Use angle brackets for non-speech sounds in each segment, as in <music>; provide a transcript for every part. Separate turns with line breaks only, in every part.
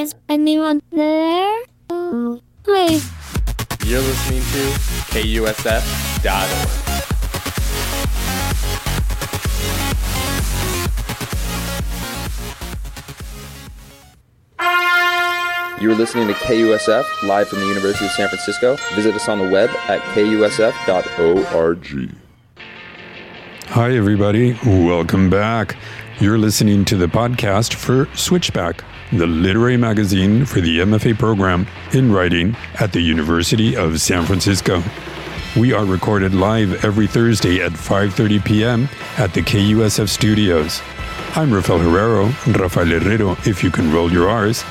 Is anyone there? Oh, hi.
You're listening to KUSF.org.
You are listening to KUSF live from the University of San Francisco. Visit us on the web at kusf.org.
Hi, everybody. Welcome back. You're listening to the podcast for Switchback, the literary magazine for the MFA program in writing at the University of San Francisco. We are recorded live every Thursday at 5:30 p.m. at the KUSF studios. I'm Rafael Herrero, Rafael Herrero, if you can roll your R's.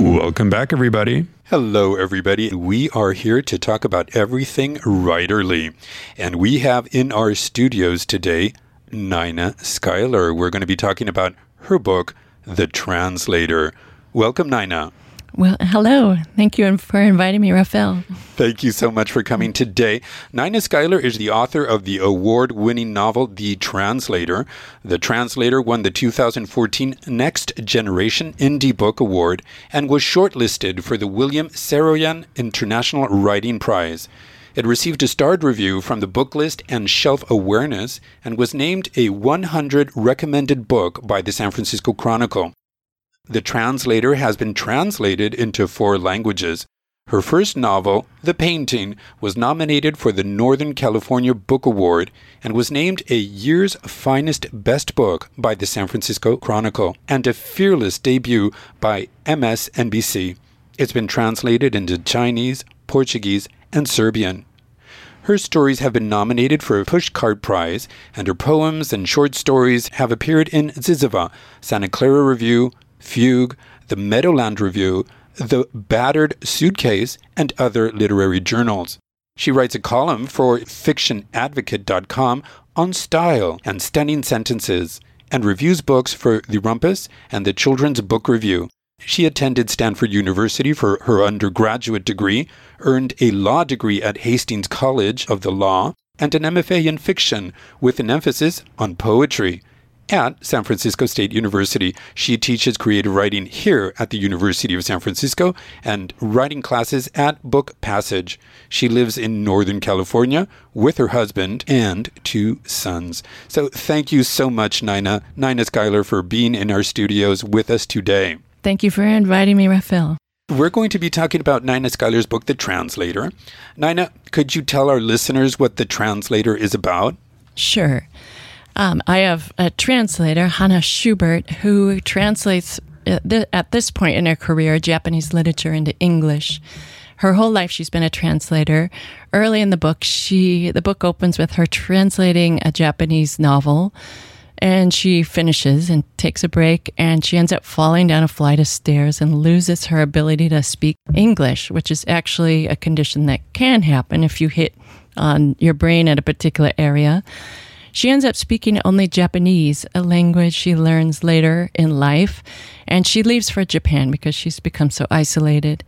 Welcome back, everybody. Hello, everybody. We are here to talk about everything writerly. And we have in our studios today Nina Schuyler. We're going to be talking about her book, The Translator. Welcome, Nina.
Well, hello. Thank you for inviting me, Rafael.
Thank you so much for coming today. Nina Schuyler is the author of the award winning novel, The Translator. The Translator won the 2014 Next Generation Indie Book Award and was shortlisted for the William Saroyan International Writing Prize. It received a starred review from the Booklist and Shelf Awareness and was named a 100 recommended book by the San Francisco Chronicle. The translator has been translated into four languages. Her first novel, The Painting, was nominated for the Northern California Book Award and was named a Year's Finest Best Book by the San Francisco Chronicle and a fearless debut by MSNBC. It's been translated into Chinese, Portuguese, and Serbian. Her stories have been nominated for a Pushcart Prize, and her poems and short stories have appeared in ZYZZYVA, Santa Clara Review, Fugue, the Meadowland Review, the Battered Suitcase, and other literary journals. She writes a column for fictionadvocate.com on style and stunning sentences, and reviews books for The Rumpus and the Children's Book Review. She attended Stanford University for her undergraduate degree, earned a law degree at Hastings College of the Law, and an MFA in fiction with an emphasis on poetry. At San Francisco State University, she teaches creative writing here at the University of San Francisco and writing classes at Book Passage. She lives in Northern California with her husband and two sons. So thank you so much, Nina, Nina Schuyler, for being in our studios with us today.
Thank you for inviting me, Rafael.
We're going to be talking about Nina Schuyler's book, The Translator. Nina, could you tell our listeners what The Translator is about?
Sure. Um, I have a translator, Hannah Schubert, who translates at this point in her career Japanese literature into English. Her whole life, she's been a translator. Early in the book, she the book opens with her translating a Japanese novel, and she finishes and takes a break, and she ends up falling down a flight of stairs and loses her ability to speak English, which is actually a condition that can happen if you hit on your brain at a particular area. She ends up speaking only Japanese, a language she learns later in life, and she leaves for Japan because she's become so isolated.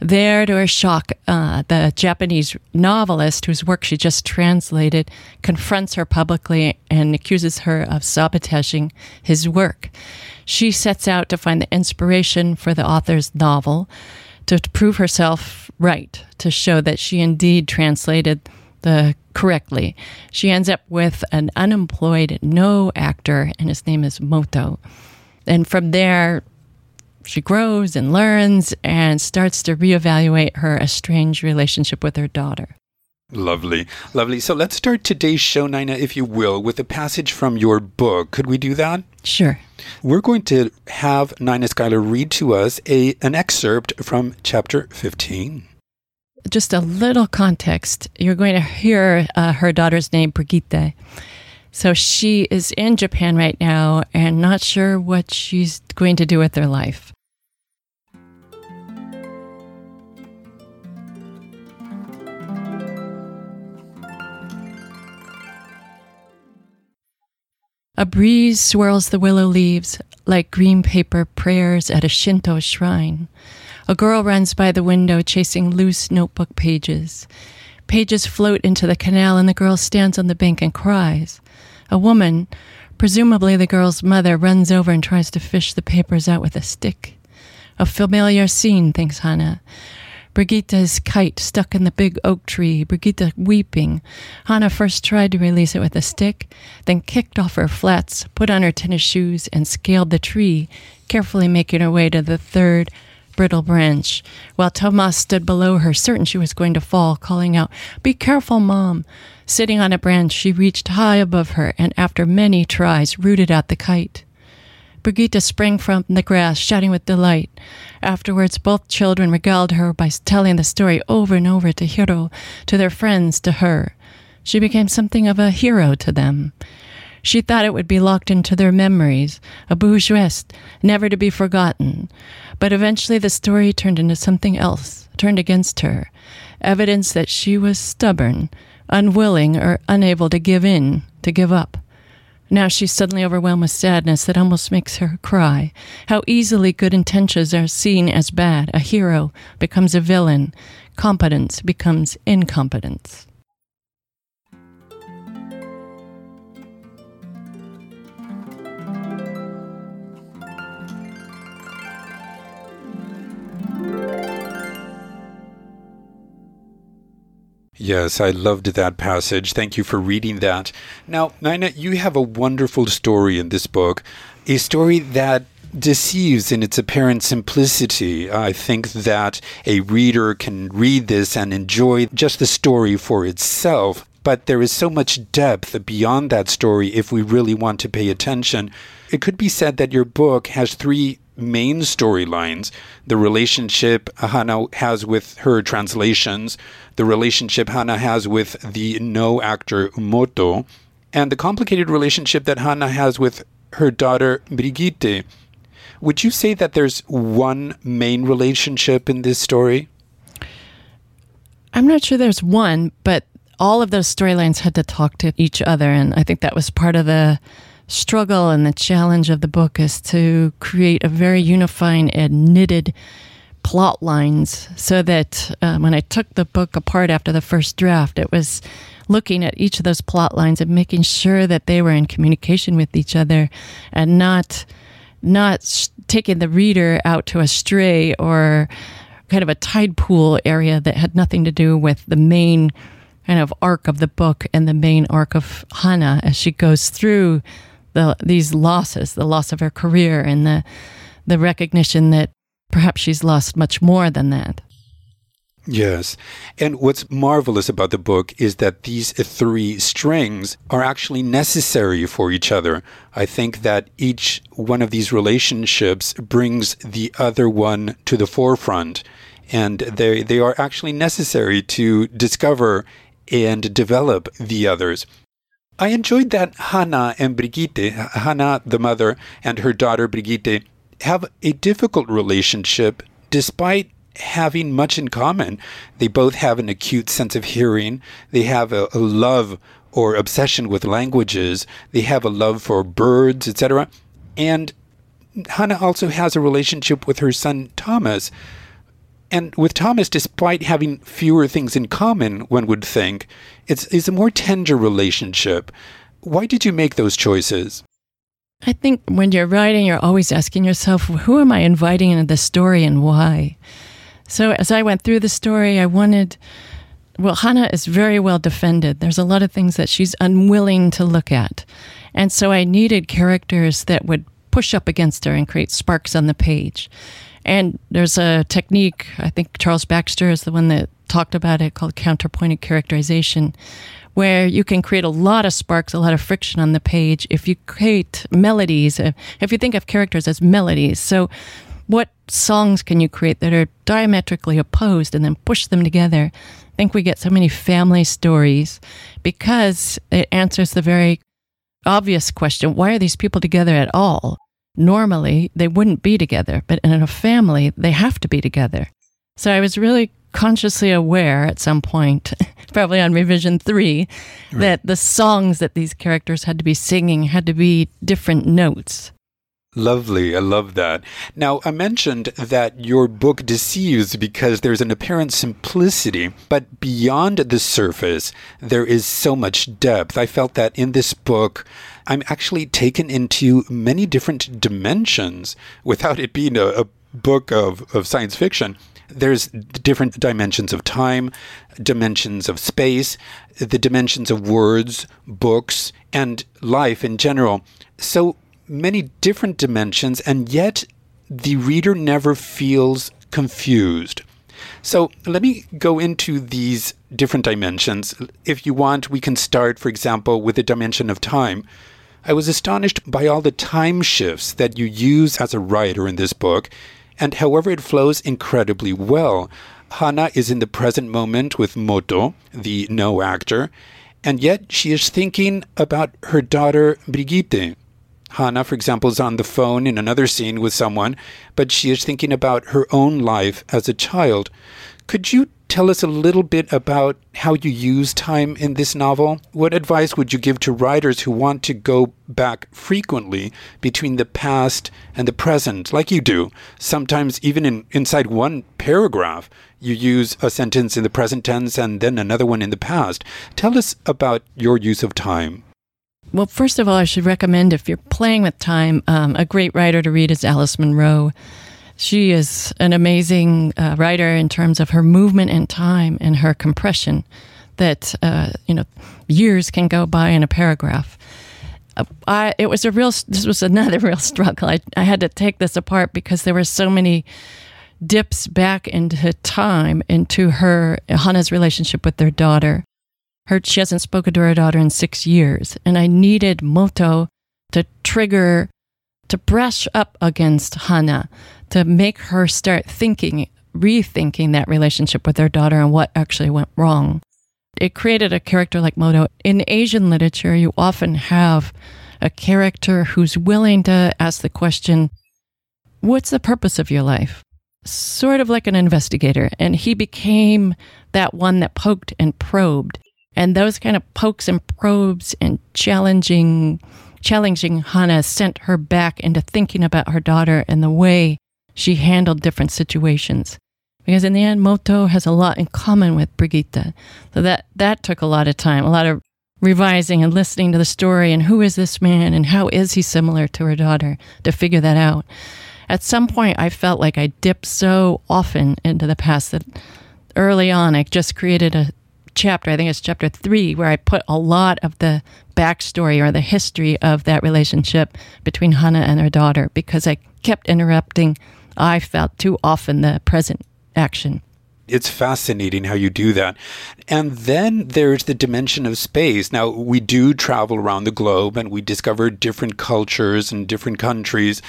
There, to her shock, uh, the Japanese novelist whose work she just translated confronts her publicly and accuses her of sabotaging his work. She sets out to find the inspiration for the author's novel to prove herself right, to show that she indeed translated the correctly. She ends up with an unemployed Noh actor, and his name is Moto. And from there, she grows and learns and starts to reevaluate her estranged relationship with her daughter.
Lovely, lovely. So let's start today's show, Nina, if you will, with a passage from your book. Could we do that?
Sure.
We're going to have Nina Schuyler read to us a, an excerpt from chapter 15
just a little context, you're going to hear uh, her daughter's name, Brigitte. So she is in Japan right now and not sure what she's going to do with her life. A breeze swirls the willow leaves like green paper prayers at a Shinto shrine. A girl runs by the window chasing loose notebook pages. Pages float into the canal and the girl stands on the bank and cries. A woman, presumably the girl's mother, runs over and tries to fish the papers out with a stick. A familiar scene, thinks Hannah. Brigitte's kite stuck in the big oak tree, Brigitte weeping. Hannah first tried to release it with a stick, then kicked off her flats, put on her tennis shoes, and scaled the tree, carefully making her way to the third brittle branch, while Thomas stood below her, certain she was going to fall, calling out, Be careful, Mom! Sitting on a branch, she reached high above her, and after many tries, rooted out the kite. Brigitte sprang from the grass, shouting with delight. Afterwards, both children regaled her by telling the story over and over to Hiro, to their friends, to her. She became something of a hero to them. She thought it would be locked into their memories, a bourgeoise, never to be forgotten. But eventually the story turned into something else, turned against her. Evidence that she was stubborn, unwilling or unable to give in, to give up. Now she's suddenly overwhelmed with sadness that almost makes her cry. How easily good intentions are seen as bad. A hero becomes a villain. Competence becomes incompetence.
Yes, I loved that passage. Thank you for reading that. Now, Nina, you have a wonderful story in this book, a story that deceives in its apparent simplicity. I think that a reader can read this and enjoy just the story for itself, but there is so much depth beyond that story if we really want to pay attention. It could be said that your book has three main storylines the relationship Hana has with her translations, the relationship Hana has with the Noh actor Umoto, and the complicated relationship that Hana has with her daughter Brigitte. Would you say that there's one main relationship in this story?
I'm not sure there's one, but all of those storylines had to talk to each other. And I think that was part of the struggle and the challenge of the book is to create a very unifying and knitted plot lines so that uh, when I took the book apart after the first draft, it was looking at each of those plot lines and making sure that they were in communication with each other and not not sh- taking the reader out to a stray or kind of a tide pool area that had nothing to do with the main kind of arc of the book and the main arc of Hana as she goes through the these losses, the loss of her career and the the recognition that perhaps she's lost much more than that.
Yes. And what's marvelous about the book is that these three strings are actually necessary for each other. I think that each one of these relationships brings the other one to the forefront, and they, they are actually necessary to discover and develop the others. I enjoyed that Hana and Brigitte, Hana, the mother, and her daughter Brigitte, have a difficult relationship despite having much in common. They both have an acute sense of hearing, they have a, a love or obsession with languages, they have a love for birds, etc. And Hana also has a relationship with her son Thomas. And with Thomas, despite having fewer things in common, one would think, it's, it's a more tender relationship. Why did you make those choices?
I think when you're writing, you're always asking yourself, who am I inviting into the story and why? So as I went through the story, I wanted, well, Hana is very well defended. There's a lot of things that she's unwilling to look at. And so I needed characters that would push up against her and create sparks on the page. And there's a technique, I think Charles Baxter is the one that talked about it, called counterpointed characterization, where you can create a lot of sparks, a lot of friction on the page if you create melodies, if you think of characters as melodies. So, what songs can you create that are diametrically opposed and then push them together? I think we get so many family stories because it answers the very obvious question why are these people together at all? Normally they wouldn't be together, but in a family, they have to be together. So I was really consciously aware at some point, <laughs> probably on revision three, right. that the songs that these characters had to be singing had to be different notes.
Lovely. I love that. Now, I mentioned that your book deceives because there's an apparent simplicity, but beyond the surface, there is so much depth. I felt that in this book, I'm actually taken into many different dimensions without it being a, a book of, of science fiction, there's different dimensions of time, dimensions of space, the dimensions of words, books, and life in general. So many different dimensions, and yet the reader never feels confused. So let me go into these different dimensions. If you want, we can start, for example, with the dimension of time. I was astonished by all the time shifts that you use as a writer in this book, and however it flows incredibly well. Hana is in the present moment with Moto, the Noh actor, and yet she is thinking about her daughter Brigitte. Hana, for example, is on the phone in another scene with someone, but she is thinking about her own life as a child. Could you tell us a little bit about how you use time in this novel? What advice would you give to writers who want to go back frequently between the past and the present, like you do? Sometimes, even in, inside one paragraph, you use a sentence in the present tense and then another one in the past. Tell us about your use of time.
Well, first of all, I should recommend if you're playing with time, um, a great writer to read is Alice Munro. She is an amazing uh, writer in terms of her movement in time and her compression. That uh, you know, years can go by in a paragraph. Uh, I, it was a real. This was another <laughs> real struggle. I, I had to take this apart because there were so many dips back into time into her Hana's relationship with their daughter her she hasn't spoken to her daughter in six years, and I needed Moto to trigger to brush up against Hana to make her start thinking, rethinking that relationship with her daughter and what actually went wrong. It created a character like Moto. In Asian literature, you often have a character who's willing to ask the question, What's the purpose of your life? Sort of like an investigator. And he became that one that poked and probed. And those kind of pokes and probes and challenging challenging Hana sent her back into thinking about her daughter and the way she handled different situations. Because in the end, Moto has a lot in common with Brigitte. So that, that took a lot of time, a lot of revising and listening to the story and who is this man and how is he similar to her daughter to figure that out. At some point, I felt like I dipped so often into the past that early on I just created a chapter, I think it's chapter three, where I put a lot of the backstory or the history of that relationship between Hana and her daughter because I kept interrupting, I felt too often the present action.
It's fascinating how you do that. And then there's the dimension of space. Now, we do travel around the globe and we discover different cultures and different countries.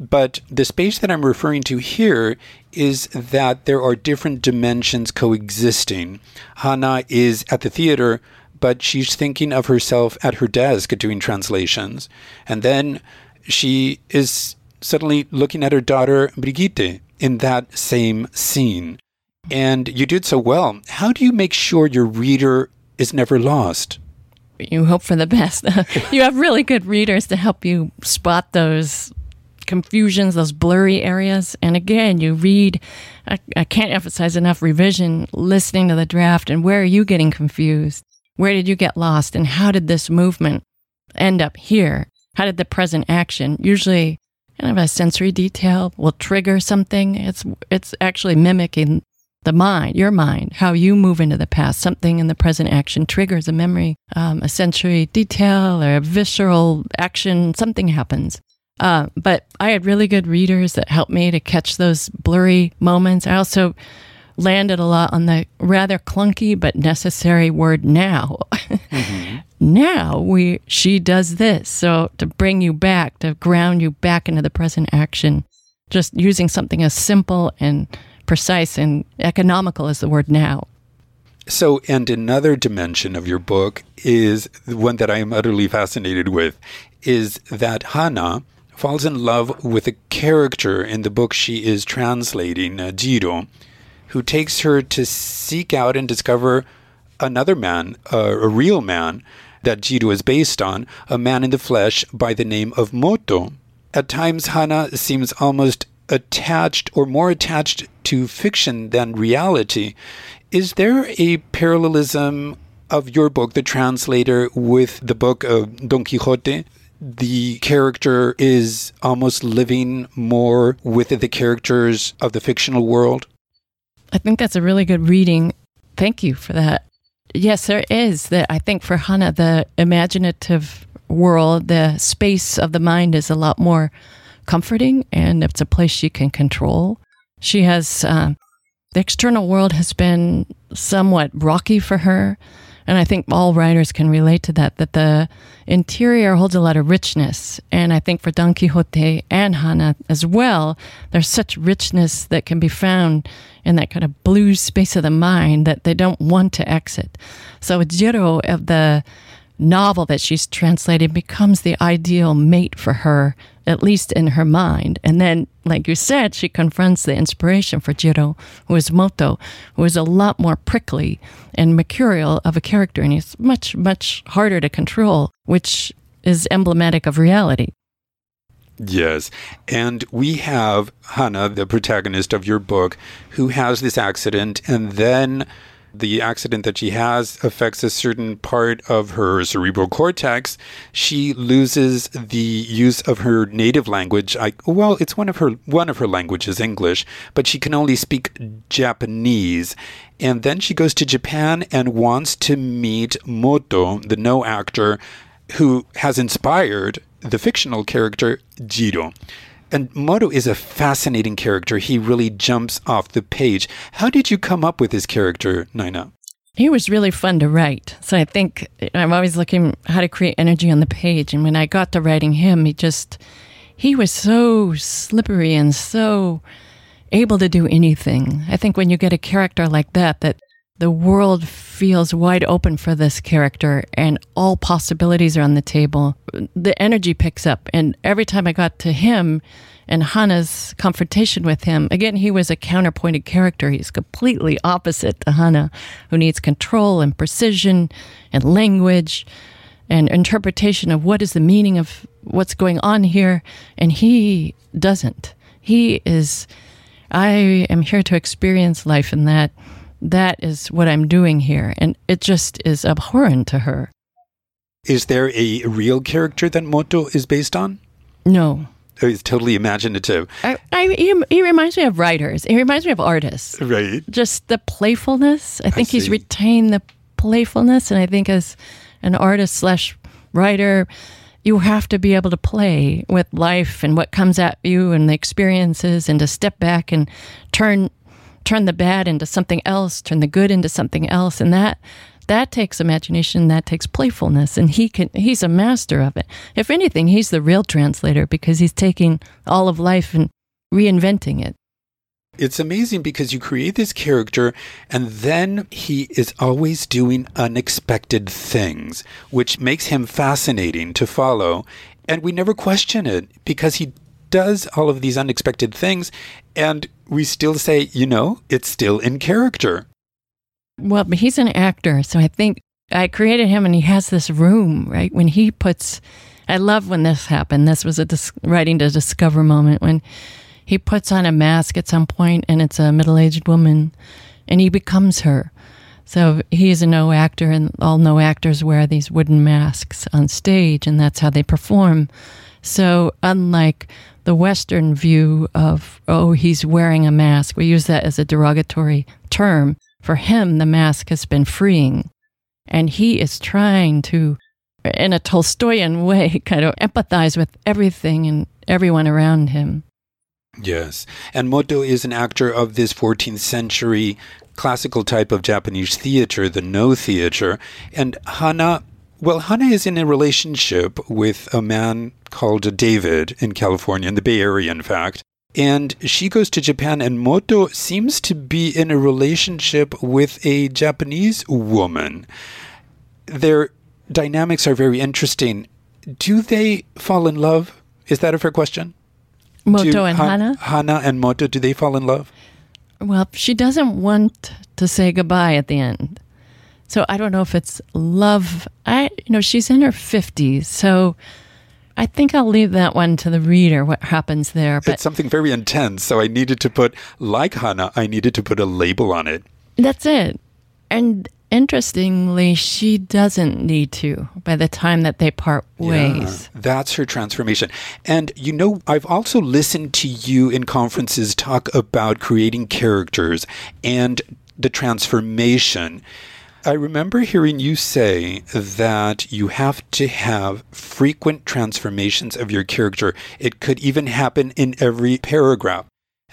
But the space that I'm referring to here is that there are different dimensions coexisting. Hana is at the theater, but she's thinking of herself at her desk doing translations. And then she is suddenly looking at her daughter Brigitte in that same scene. And you did so well. How do you make sure your reader is never lost?
You hope for the best. <laughs> you have really good readers to help you spot those confusions, those blurry areas. And again, you read, I, I can't emphasize enough revision, listening to the draft, and where are you getting confused? Where did you get lost? And how did this movement end up here? How did the present action, usually kind of a sensory detail, will trigger something? It's, it's actually mimicking the mind, your mind, how you move into the past. Something in the present action triggers a memory, um, a sensory detail or a visceral action. Something happens. Uh, but I had really good readers that helped me to catch those blurry moments. I also landed a lot on the rather clunky but necessary word now. Mm-hmm. <laughs> now we she does this. So to bring you back, to ground you back into the present action, just using something as simple and precise and economical as the word now.
So, and another dimension of your book is the one that I am utterly fascinated with is that Hana falls in love with a character in the book she is translating, uh, Jiro, who takes her to seek out and discover another man, uh, a real man that Jiro is based on, a man in the flesh by the name of Moto. At times, Hana seems almost attached or more attached to fiction than reality. Is there a parallelism of your book, The Translator, with the book of Don Quixote? The character is almost living more with the characters of the fictional world?
I think that's a really good reading. Thank you for that. Yes, there is that. I think for Hannah, the imaginative world, the space of the mind is a lot more comforting and it's a place she can control. She has, um, the external world has been somewhat rocky for her. And I think all writers can relate to that, that the interior holds a lot of richness. And I think for Don Quixote and Hannah as well, there's such richness that can be found in that kind of blue space of the mind that they don't want to exit. So Jiro of the novel that she's translated becomes the ideal mate for her, at least in her mind. And then, like you said, she confronts the inspiration for Jiro, who is Moto, who is a lot more prickly and mercurial of a character, and he's much, much harder to control, which is emblematic of reality.
Yes. And we have Hannah, the protagonist of your book, who has this accident and then the accident that she has affects a certain part of her cerebral cortex. She loses the use of her native language. I, well, it's one of her one of her languages, English, but she can only speak Japanese. And then she goes to Japan and wants to meet Moto, the Noh actor, who has inspired the fictional character Jiro. And Moto is a fascinating character. He really jumps off the page. How did you come up with his character, Nina?
He was really fun to write. So I think I'm always looking how to create energy on the page. And when I got to writing him, he just, he was so slippery and so able to do anything. I think when you get a character like that, that the world feels wide open for this character and all possibilities are on the table. The energy picks up. And every time I got to him and Hannah's confrontation with him, again, he was a counterpointed character. He's completely opposite to Hannah, who needs control and precision and language and interpretation of what is the meaning of what's going on here. And he doesn't. He is, I am here to experience life in that that is what I'm doing here. And it just is abhorrent to her.
Is there a real character that Moto is based on?
No.
It's totally imaginative.
I, I, he, he, reminds me of writers. He reminds me of artists.
Right.
Just the playfulness. I think
I
he's retained the playfulness. And I think as an artist slash writer, you have to be able to play with life and what comes at you and the experiences and to step back and turn turn the bad into something else, turn the good into something else, and that that takes imagination, that takes playfulness, and he can he's a master of it. If anything, he's the real translator because he's taking all of life and reinventing it.
It's amazing because you create this character and then he is always doing unexpected things, which makes him fascinating to follow. And we never question it because he does all of these unexpected things and we still say, you know, it's still in character.
Well, but he's an actor, so I think I created him, and he has this room, right? When he puts, I love when this happened. This was a dis- writing to discover moment when he puts on a mask at some point, and it's a middle aged woman, and he becomes her. So he's a Noh actor, and all Noh actors wear these wooden masks on stage, and that's how they perform. So, unlike the Western view of, oh, he's wearing a mask, we use that as a derogatory term. For him, the mask has been freeing. And he is trying to, in a Tolstoyan way, <laughs> kind of empathize with everything and everyone around him.
Yes. And Moto is an actor of this 14th century classical type of Japanese theater, the Noh theater. And Hana, well, Hana is in a relationship with a man called David in California, in the Bay Area, in fact. And she goes to Japan, and Moto seems to be in a relationship with a Japanese woman. Their dynamics are very interesting. Do they fall in love? Is that a fair question?
Moto
Do
and
Han-
Hana?
Hana and Moto, do they fall in love?
Well, she doesn't want to say goodbye at the end. So I don't know if it's love. I, you know, she's in her 50s. So I think I'll leave that one to the reader, what happens there. But
it's something very intense. So I needed to put, like Hana, I needed to put a label on it.
That's it. And interestingly, she doesn't need to by the time that they part ways.
Yeah, that's her transformation. And you know, I've also listened to you in conferences talk about creating characters and the transformation. I remember hearing you say that you have to have frequent transformations of your character. It could even happen in every paragraph.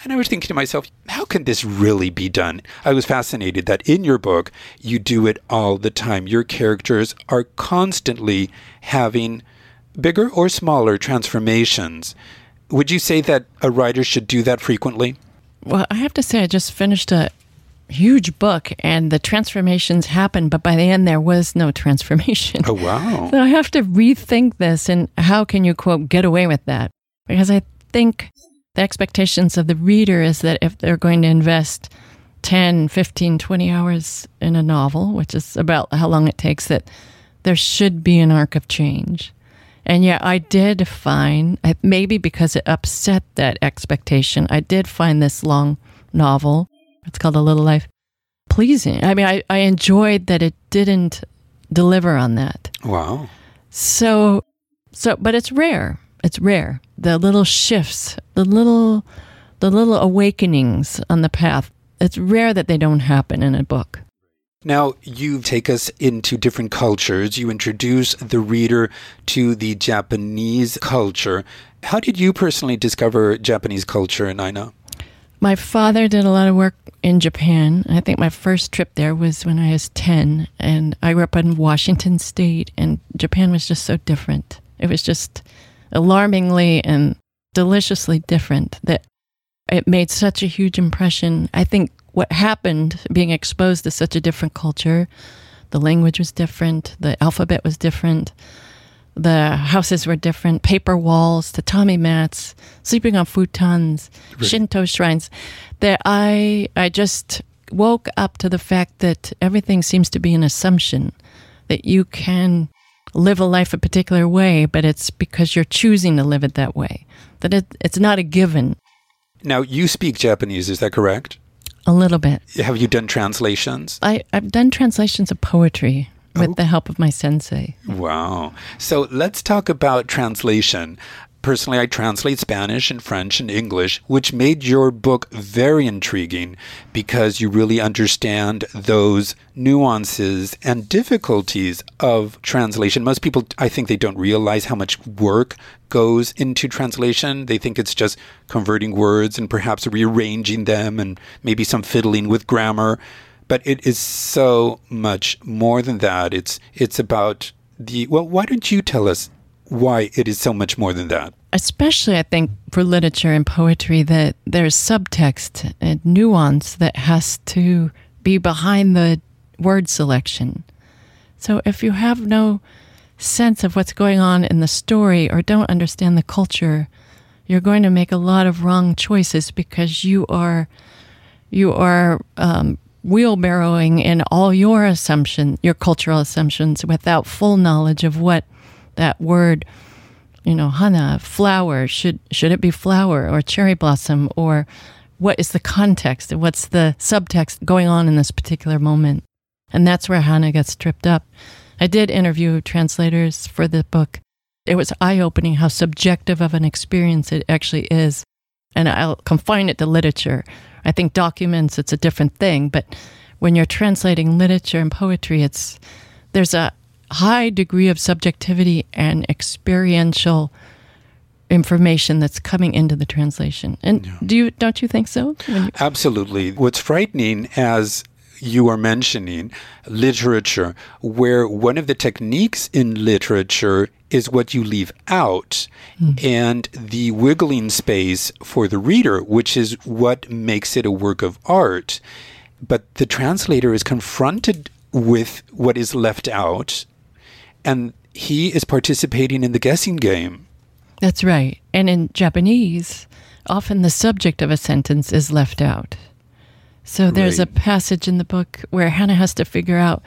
And I was thinking to myself, how can this really be done? I was fascinated that in your book, you do it all the time. Your characters are constantly having bigger or smaller transformations. Would you say that a writer should do that frequently?
Well, I have to say, I just finished a huge book and the transformations happened, but by the end, there was no transformation.
Oh, wow. <laughs>
So I have to rethink this and how can you, quote, get away with that? Because I think the expectations of the reader is that if they're going to invest 10, 15, 20 hours in a novel, which is about how long it takes, that there should be an arc of change. And yet, I did find, maybe because it upset that expectation, I did find this long novel, it's called A Little Life, pleasing. I mean, I, I enjoyed that it didn't deliver on that.
Wow.
So, so, but it's rare. It's rare. The little shifts, the little, the little awakenings on the path. It's rare that they don't happen in a book.
Now, you take us into different cultures. You introduce the reader to the Japanese culture. How did you personally discover Japanese culture, Nina?
My father did a lot of work in Japan. I think my first trip there was when I was 10, and I grew up in Washington State, and Japan was just so different. It was just alarmingly and deliciously different that it made such a huge impression. I think what happened being exposed to such a different culture, the language was different, the alphabet was different, the houses were different, paper walls, tatami mats, sleeping on futons, right. Shinto shrines, that I I just woke up to the fact that everything seems to be an assumption that you can live a life a particular way, but it's because you're choosing to live it that way. That it, it's not a given.
Now, you speak Japanese, is that correct?
A little bit.
Have you done translations?
I, I've done translations of poetry Oh. with oh. the help of my sensei.
Wow. So let's talk about translation. Personally, I translate Spanish and French and English, which made your book very intriguing because you really understand those nuances and difficulties of translation. Most people, I think, they don't realize how much work goes into translation. They think it's just converting words and perhaps rearranging them and maybe some fiddling with grammar. But it is so much more than that. It's it's about the well. Why don't you tell us why it is so much more than that.
Especially, I think, for literature and poetry, that there's subtext and nuance that has to be behind the word selection. So if you have no sense of what's going on in the story or don't understand the culture, you're going to make a lot of wrong choices because you are you are um, wheelbarrowing in all your assumptions, your cultural assumptions, without full knowledge of what that word, you know, hana, flower, should should it be flower or cherry blossom or what is the context and what's the subtext going on in this particular moment? And that's where Hana gets tripped up. I did interview translators for the book. It was eye opening how subjective of an experience it actually is. And I'll confine it to literature. I think documents, it's a different thing. But when you're translating literature and poetry, it's there's a high degree of subjectivity and experiential information that's coming into the translation. And yeah. do you don't you think so?
You- Absolutely. What's frightening as you are mentioning literature, where one of the techniques in literature is what you leave out mm. and the wiggling space for the reader, which is what makes it a work of art. But the translator is confronted with what is left out and he is participating in the guessing game.
That's right. And in Japanese, often the subject of a sentence is left out. So there's right. a passage in the book where Hannah has to figure out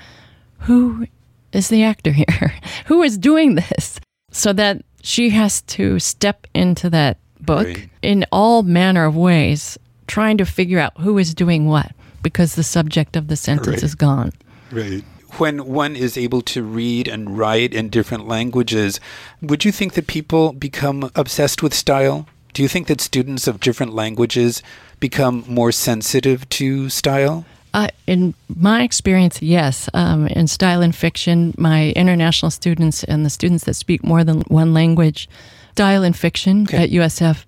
who is the actor here? <laughs> who is doing this? So that she has to step into that book right. in all manner of ways, trying to figure out who is doing what because the subject of the sentence right. is gone.
Right. When one is able to read and write in different languages, would you think that people become obsessed with style? Do you think that students of different languages become more sensitive to style?
Uh, in my experience, yes. Um, in style and fiction, my international students and the students that speak more than one language, style and fiction
Okay.
at USF,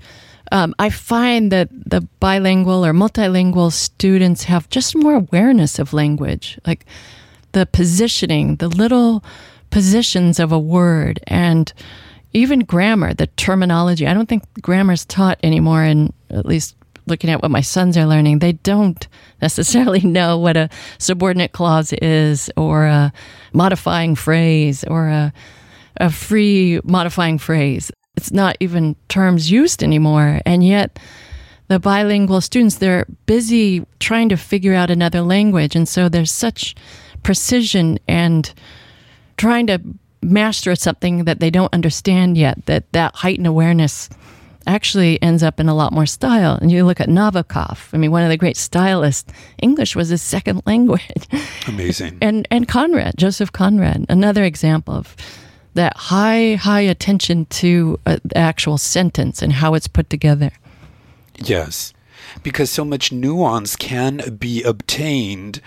um, I find that the bilingual or multilingual students have just more awareness of language, like the positioning, the little positions of a word, and even grammar, the terminology. I don't think grammar is taught anymore, and at least looking at what my sons are learning, they don't necessarily <laughs> know what a subordinate clause is, or a modifying phrase, or a, a free modifying phrase. It's not even terms used anymore. And yet, the bilingual students, they're busy trying to figure out another language. And so there's such precision and trying to master something that they don't understand yet, that that heightened awareness actually ends up in a lot more style. And you look at Nabokov, I mean, one of the great stylists, English was his second <laughs> language.
Amazing.
and and Conrad, Joseph Conrad, another example of that high high attention to uh, the actual sentence and how it's put together.
Yes, because so much nuance can be obtained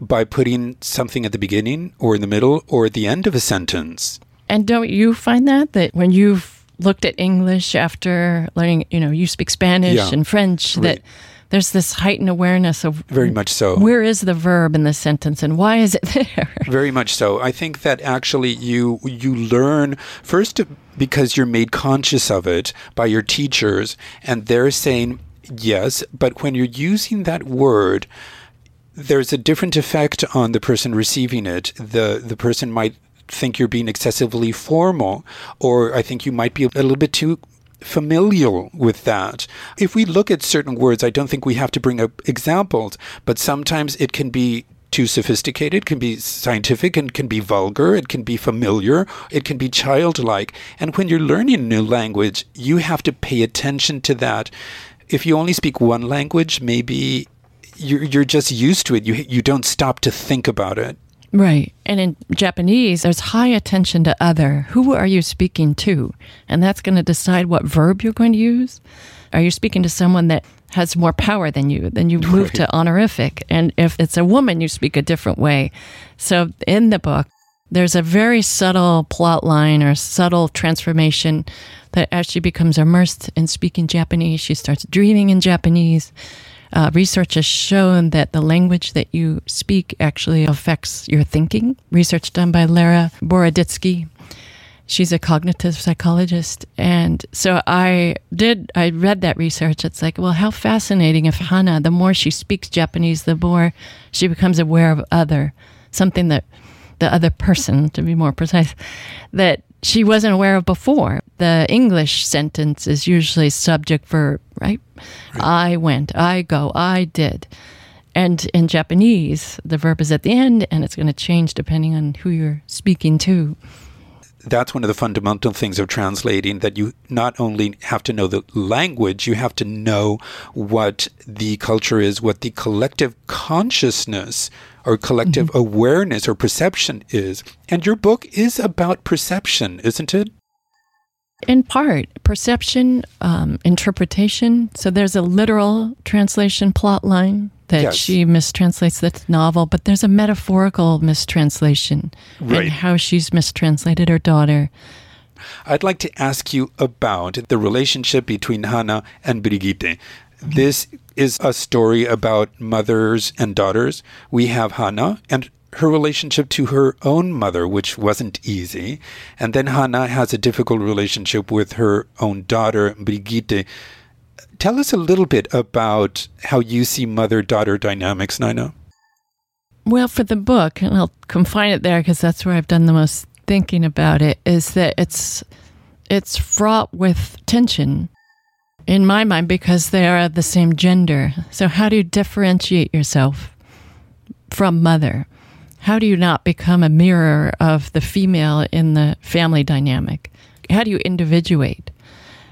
by putting something at the beginning or in the middle or at the end of a sentence.
And don't you find that that when you've looked at English after learning, you know, you speak Spanish
Yeah.
and French,
Right.
that there's this heightened awareness of
Very much so.
where is the verb in the sentence and why is it <laughs> there?
Very much so. I think that actually you you learn first because you're made conscious of it by your teachers and they're saying yes, but when you're using that word there's a different effect on the person receiving it. The the person might think you're being excessively formal or I think you might be a little bit too familial with that. If we look at certain words, I don't think we have to bring up examples, but sometimes it can be too sophisticated, can be scientific, and can be vulgar, it can be familiar, it can be childlike. And when you're learning a new language, you have to pay attention to that. If you only speak one language, maybe you're, you're just used to it. You, you don't stop to think about it.
Right. And in Japanese, there's high attention to other. Who are you speaking to? And that's going to decide what verb you're going to use. Are you speaking to someone that has more power than you? Then you move to honorific. And if it's a woman, you speak a different way. So in the book, there's a very subtle plot line or subtle transformation that as she becomes immersed in speaking Japanese, she starts dreaming in Japanese. Uh, research has shown that the language that you speak actually affects your thinking. Research done by Lara Boroditsky. She's a cognitive psychologist. And so I did, I read that research. It's like, well, how fascinating if Hana, the more she speaks Japanese, the more she becomes aware of other, something that the other person, to be more precise, that she wasn't aware of before. The English sentence is usually subject verb, right? I went, I go, I did. And in Japanese, the verb is at the end and it's going to change depending on who you're speaking to.
that's one of the fundamental things of translating that you not only have to know the language, you have to know what the culture is, what the collective consciousness or collective awareness or perception is. And your book is about perception, isn't it?
In part, perception, um, interpretation. So there's a literal translation plot line that
Yes.
she mistranslates the novel, but there's a metaphorical mistranslation
Right.
and how she's mistranslated her daughter.
I'd like to ask you about the relationship between Hannah and Brigitte. This is a story about mothers and daughters. We have Hannah and her relationship to her own mother, which wasn't easy. And then Hannah has a difficult relationship with her own daughter, Brigitte. Tell us a little bit about how you see mother daughter dynamics, Nina.
Well, for the book, and I'll confine it there because that's where I've done the most thinking about it, is that it's it's fraught with tension in my mind because they are the same gender. So how do you differentiate yourself from mother? How do you not become a mirror of the female in the family dynamic? How do you individuate?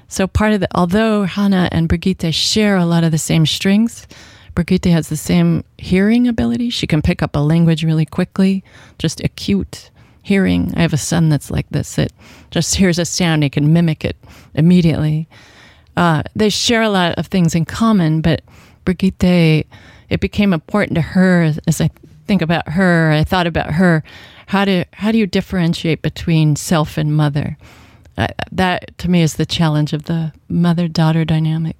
So part of the, although Hannah and Brigitte share a lot of the same strengths, Brigitte has the same hearing ability. She can pick up a language really quickly, just acute hearing. I have a son that's like this that just <laughs> hears a sound, he can mimic it immediately. Uh, they share a lot of things in common, but Brigitte, it became important to her as I think about her. I thought about her. How do how do you differentiate between self and mother? Uh, that to me is the challenge of the mother daughter dynamic.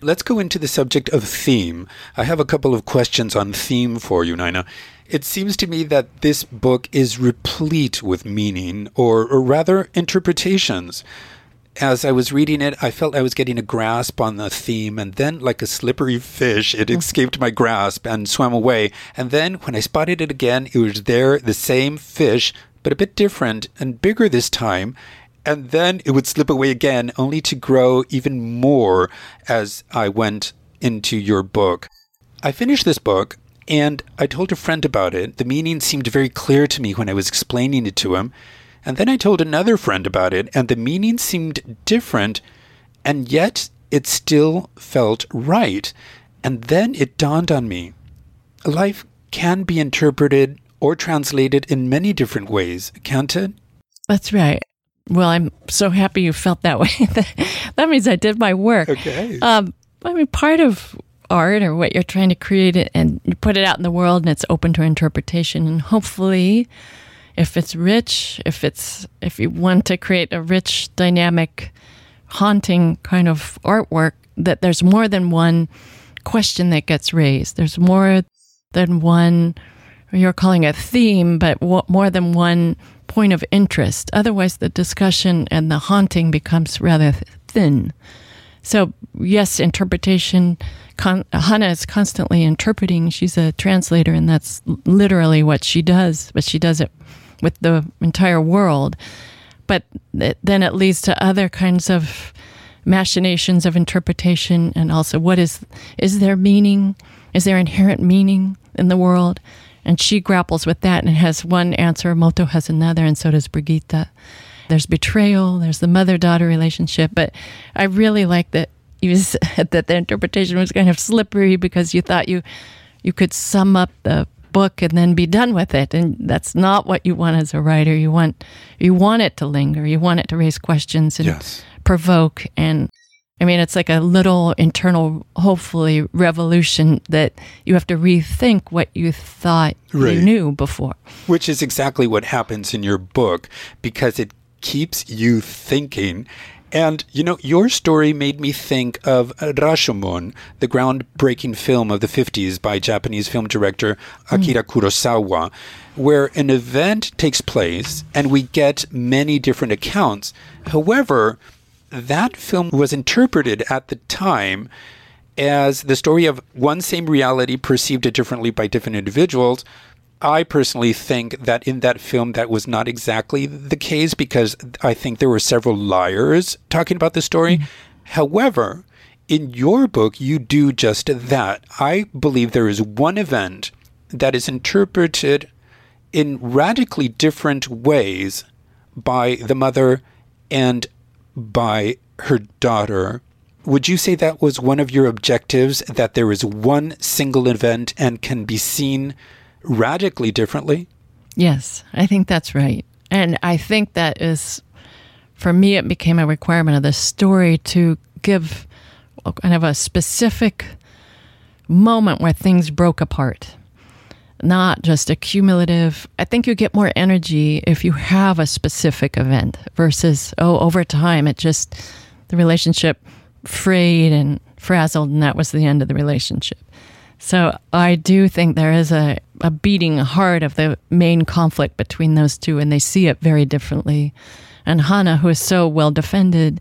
Let's go into the subject of theme. I have a couple of questions on theme for you, Nina. It seems to me that this book is replete with meaning, or, or rather, interpretations. As I was reading it, I felt I was getting a grasp on the theme, and then, like a slippery fish, it mm-hmm. escaped my grasp and swam away. And then, when I spotted it again, it was there, the same fish, but a bit different and bigger this time and then it would slip away again, only to grow even more as I went into your book. I finished this book and I told a friend about it. The meaning seemed very clear to me when I was explaining it to him. And then I told another friend about it, and the meaning seemed different, and yet it still felt right. And then it dawned on me life can be interpreted or translated in many different ways, can't it?
That's right. Well, I'm so happy you felt that <laughs> way. that means I did my work.
Okay.
Um, I mean, part of art or what you're trying to create it and you put it out in the world and it's open to interpretation and hopefully if it's rich if it's if you want to create a rich dynamic haunting kind of artwork that there's more than one question that gets raised there's more than one you're calling a theme but more than one point of interest. Otherwise, the discussion and the haunting becomes rather thin. So, yes, interpretation. Con- Hannah is constantly interpreting. She's a translator, and that's literally what she does, but she does it with the entire world. But it, then it leads to other kinds of machinations of interpretation, and also what is is there meaning? Is there inherent meaning in the world? And she grapples with that and has one answer. Moto has another, and so does Brigitte. There's betrayal, there's the mother daughter relationship. But I really like that you <laughs> said that the interpretation was kind of slippery because you thought you you could sum up the book and then be done with it and that's not what you want as a writer you want you want it to linger you want it to raise questions and
yes.
provoke and I mean, it's like a little internal, hopefully, revolution that you have to rethink what you thought right. you knew before.
Which is exactly what happens in your book because it keeps you thinking. And, you know, your story made me think of Rashomon, the groundbreaking film of the 50s by Japanese film director Akira mm. Kurosawa, where an event takes place and we get many different accounts. However, that film was interpreted at the time as the story of one same reality perceived differently by different individuals. I personally think that in that film that was not exactly the case because I think there were several liars talking about the story. Mm-hmm. However, in your book, you do just that. I believe there is one event that is interpreted in radically different ways by the mother and by her daughter. Would you say that was one of your objectives that there is one single event and can be seen radically differently?
Yes, I think that's right. And I think that is, for me, it became a requirement of the story to give kind of a specific moment where things broke apart not just a cumulative. I think you get more energy if you have a specific event versus, oh, over time, it just, the relationship frayed and frazzled, and that was the end of the relationship. So I do think there is a, a beating heart of the main conflict between those two, and they see it very differently. And Hana, who is so well defended,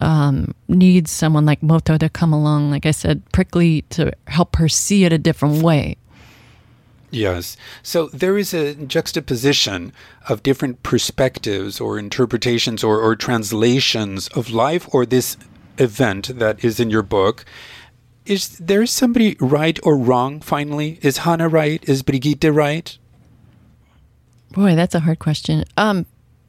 um, needs someone like Moto to come along, like I said, prickly to help her see it a different way.
Yes. So there is a juxtaposition of different perspectives or interpretations or, or translations of life or this event that is in your book. Is there somebody right or wrong finally? Is Hannah right? Is Brigitte right?
Boy, that's a hard question. Um,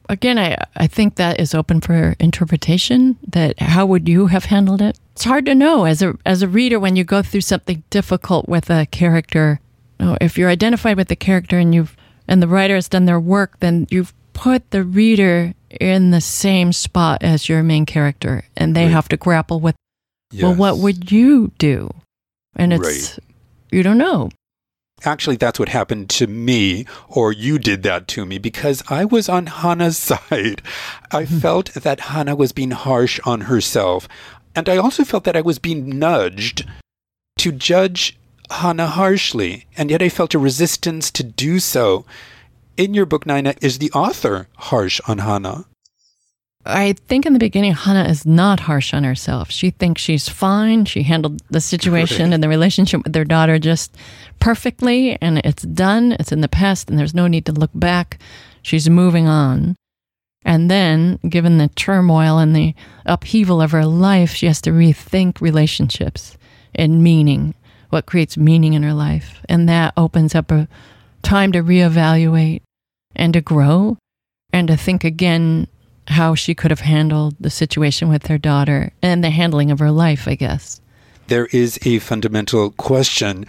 again, I, I think that is open for interpretation. That how would you have handled it? It's hard to know as a as a reader when you go through something difficult with a character. If you're identified with the character and you've and the writer has done their work, then you've put the reader in the same spot as your main character, and they
Right.
have to grapple with well, what would you do? And it's you don't know.
Actually, that's what happened to me, or you did that to me, because I was on Hannah's <laughs> side. I mm-hmm. felt that Hannah was being harsh on herself. And I also felt that I was being nudged to judge Hannah harshly. And yet I felt a resistance to do so. In your book, Nina, is the author harsh on Hannah?
I think in the beginning, Hannah is not harsh on herself. She thinks she's fine. She handled the situation
Right.
and the relationship with their daughter just perfectly, and it's done. It's in the past, and there's no need to look back. She's moving on. And then, given the turmoil and the upheaval of her life, she has to rethink relationships and meaning, what creates meaning in her life. And that opens up a time to reevaluate and to grow and to think again how she could have handled the situation with her daughter and the handling of her life, I guess.
there is a fundamental question.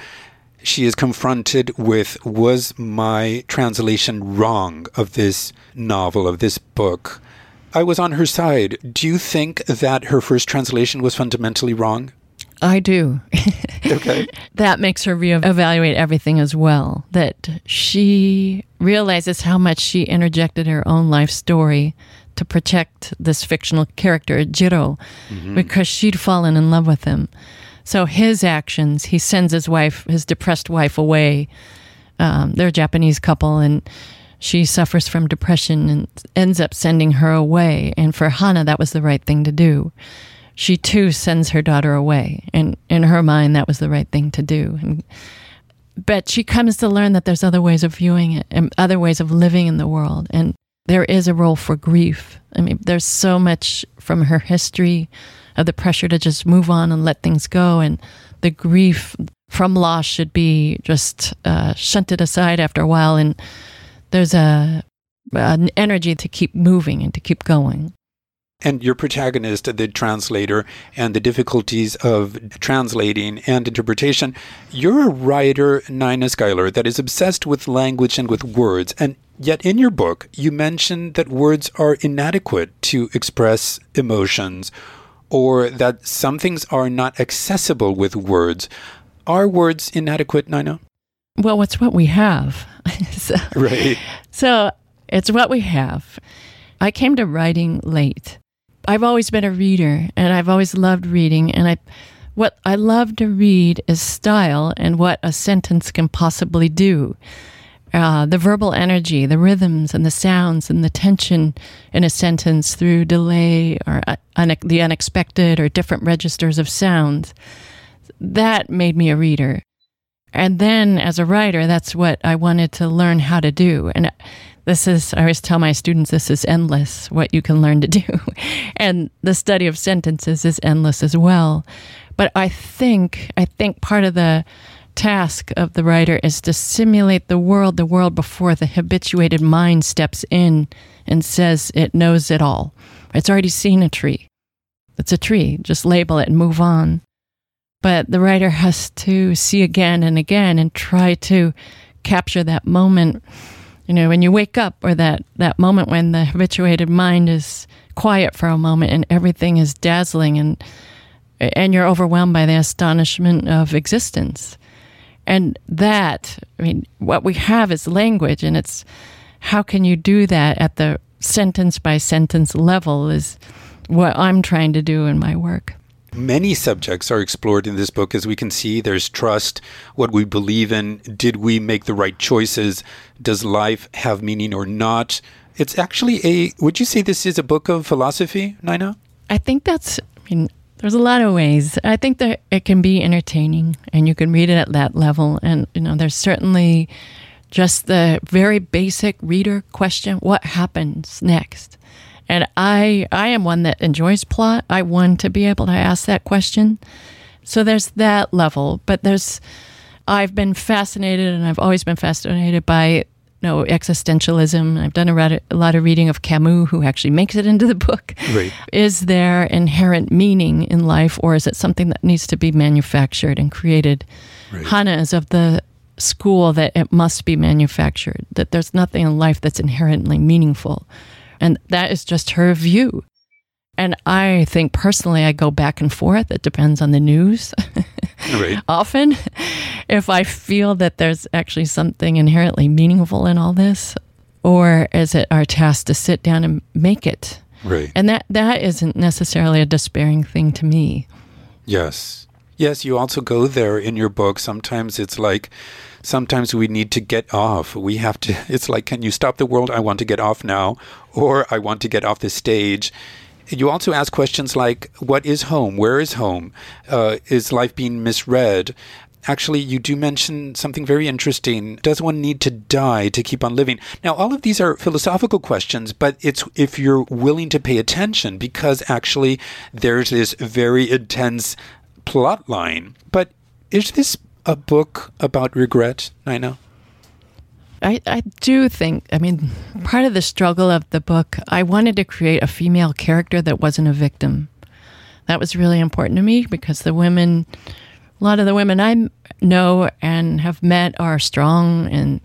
She is confronted with Was my translation wrong of this novel, of this book? I was on her side. Do you think that her first translation was fundamentally wrong?
I do. <laughs>
Okay.
that makes her reevaluate everything as well. That she realizes how much she interjected her own life story to protect this fictional character, Jiro, because she'd fallen in love with him. So his actions, he sends his wife, his depressed wife, away. Um, they're a Japanese couple, and she suffers from depression and ends up sending her away. And for Hana, that was the right thing to do. She too sends her daughter away, and in her mind, that was the right thing to do. And, but she comes to learn that there's other ways of viewing it and other ways of living in the world, and there is a role for grief. I mean, there's so much from her history of the pressure to just move on and let things go, and the grief from loss should be just uh, shunted aside after a while, and there's a an energy to keep moving and to keep going.
And your protagonist, the translator, and the difficulties of translating and interpretation. You're a writer, Nina Schuyler, that is obsessed with language and with words. And yet, in your book, you mention that words are inadequate to express emotions, or that some things are not accessible with words. Are words inadequate, Nina?
Well, it's what we have. <laughs> so,
Right.
so it's what we have. I came to writing late. I've always been a reader and I've always loved reading and I what I love to read is style and what a sentence can possibly do. Uh, the verbal energy, the rhythms and the sounds and the tension in a sentence through delay or uh, une- the unexpected or different registers of sounds. That made me a reader. And then as a writer, that's what I wanted to learn how to do. And this is, I always tell my students, this is endless what you can learn to do. <laughs> and the study of sentences is endless as well. But I think, I think part of the task of the writer is to simulate the world, the world before the habituated mind steps in and says it knows it all. It's already seen a tree. It's a tree. Just label it and move on but the writer has to see again and again and try to capture that moment you know when you wake up or that that moment when the habituated mind is quiet for a moment and everything is dazzling and and you're overwhelmed by the astonishment of existence. And that i mean what we have is language and it's how can you do that at the sentence by sentence level is what i'm trying to do in my work
Many subjects are explored in this book. As we can see, there's trust, what we believe in, did we make the right choices, does life have meaning or not? It's actually a, would you say this is a book of philosophy, Nina?
I think that's, I mean, there's a lot of ways. I think that it can be entertaining and you can read it at that level. And, you know, there's certainly just the very basic reader question what happens next? And I, I am one that enjoys plot. I want to be able to ask that question. So there's that level. But there's, I've been fascinated and I've always been fascinated by know, existentialism. I've done a, rat- a lot of reading of Camus, who actually makes it into the book.
Right.
Is there inherent meaning in life, or is it something that needs to be manufactured and created?
Right.
Hannah is of the school that it must be manufactured, that there's nothing in life that's inherently meaningful. And that is just her view. And I think personally, I go back and forth. It depends on the news. <laughs>
Right.
Often, if I feel that there's actually something inherently meaningful in all this, or is it our task to sit down and make it?
Right.
And that, that isn't necessarily a despairing thing to me.
Yes. Yes, you also go there in your book. Sometimes it's like, sometimes we need to get off. We have to, <laughs> it's like, can you stop the world? I want to get off now. Or I want to get off the stage. You also ask questions like, what is home? Where is home? Uh, is life being misread? Actually, you do mention something very interesting. Does one need to die to keep on living? Now, all of these are philosophical questions, but it's if you're willing to pay attention because actually there's this very intense plot line. But is this a book about regret, Nina?
I, I do think, I mean, part of the struggle of the book, I wanted to create a female character that wasn't a victim. That was really important to me because the women, a lot of the women I know and have met are strong and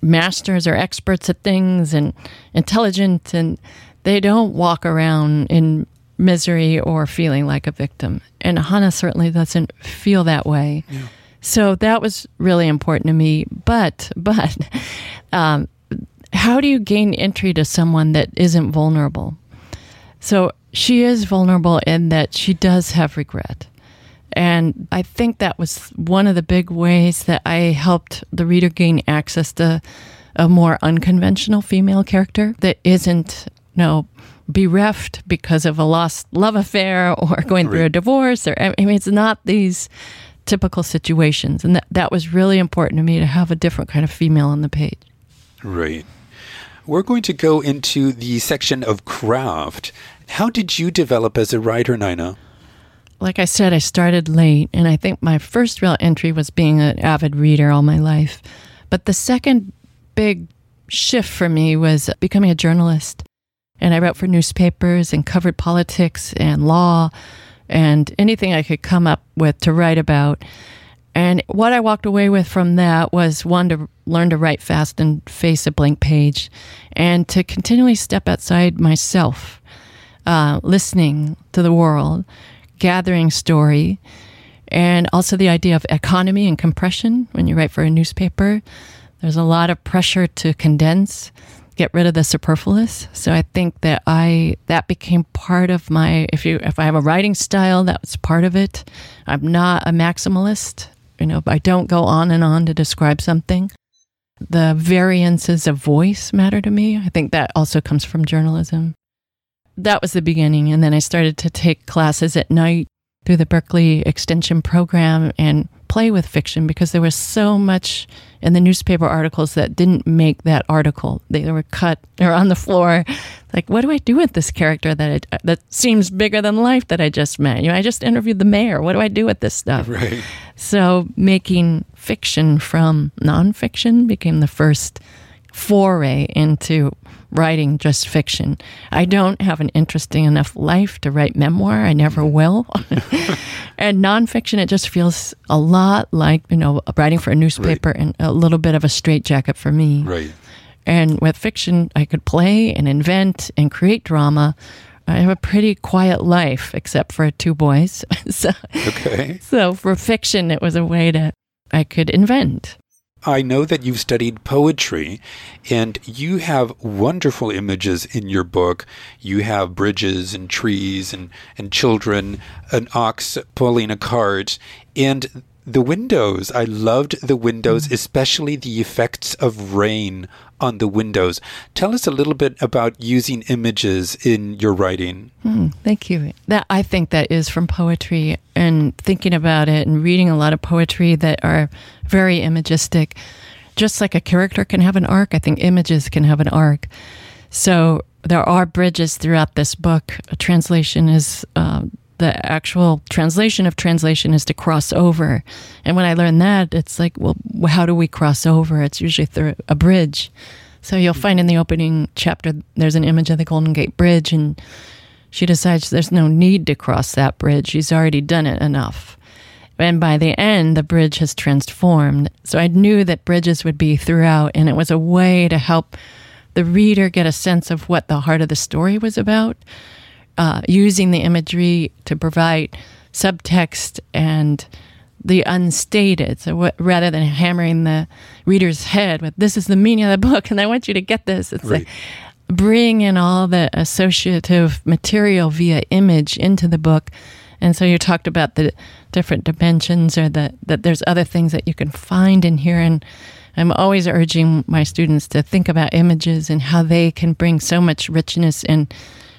masters or experts at things and intelligent, and they don't walk around in misery or feeling like a victim. And Hannah certainly doesn't feel that way. So that was really important to me. But, <laughs> but, um, how do you gain entry to someone that isn't vulnerable? So she is vulnerable in that she does have regret. And I think that was one of the big ways that I helped the reader gain access to a more unconventional female character that isn't, you know, bereft because of a lost love affair or <laughs> going through a divorce or I mean it's not these typical situations and that, that was really important to me to have a different kind of female on the page.
Right. We're going to go into the section of craft. How did you develop as a writer, Nina?
like I said, I started late, and I think my first real entry was being an avid reader all my life. But the second big shift for me was becoming a journalist. And I wrote for newspapers and covered politics and law and anything I could come up with to write about. And what I walked away with from that was one, to learn to write fast and face a blank page, and to continually step outside myself, uh, listening to the world, gathering story, and also the idea of economy and compression when you write for a newspaper. There's a lot of pressure to condense, get rid of the superfluous. So I think that I that became part of my if you if I have a writing style, that was part of it. I'm not a maximalist. You know, I don't go on and on to describe something. The variances of voice matter to me. I think that also comes from journalism. That was the beginning. And then I started to take classes at night through the Berkeley Extension program and play with fiction because there was so much in the newspaper articles that didn't make that article. They were cut or on the floor. Like, what do I do with this character that I, uh, that seems bigger than life that I just met? You know, I just interviewed the mayor. What do I do with this stuff? <laughs>
Right.
So making fiction from nonfiction became the first foray into writing just fiction. I don't have an interesting enough life to write memoir. I never mm-hmm. will. <laughs> and nonfiction, it just feels a lot like, you know, writing for a newspaper and a little bit of a straitjacket for me.
Right.
And with fiction, I could play and invent and create drama. I have a pretty quiet life, except for two boys. <laughs> so,
Okay.
so for fiction, it was a way to I could invent.
I know that you've studied poetry and you have wonderful images in your book. You have bridges and trees and, and children, an ox pulling a cart, and the windows. I loved the windows, especially the effects of rain on the windows. Tell us a little bit about using images in your writing.
Hmm, thank you. That I think that is from poetry and thinking about it and reading a lot of poetry that are very imagistic. Just like a character can have an arc, I think images can have an arc. So there are bridges throughout this book. A translation is uh, the actual translation of translation is to cross over. And when I learned that, it's like, well, how do we cross over? It's usually through a bridge. So you'll find in the opening chapter, there's an image of the Golden Gate Bridge, and she decides there's no need to cross that bridge. She's already done it enough. And by the end, the bridge has transformed. So I knew that bridges would be throughout, and it was a way to help the reader get a sense of what the heart of the story was about, uh, using the imagery to provide subtext and the unstated. So what, rather than hammering the reader's head with "this is the meaning of the book," and I want you to get this, it's
Right.
like bring in all the associative material via image into the book. And so you talked about the different dimensions or the, that there's other things that you can find in here. And I'm always urging my students to think about images and how they can bring so much richness and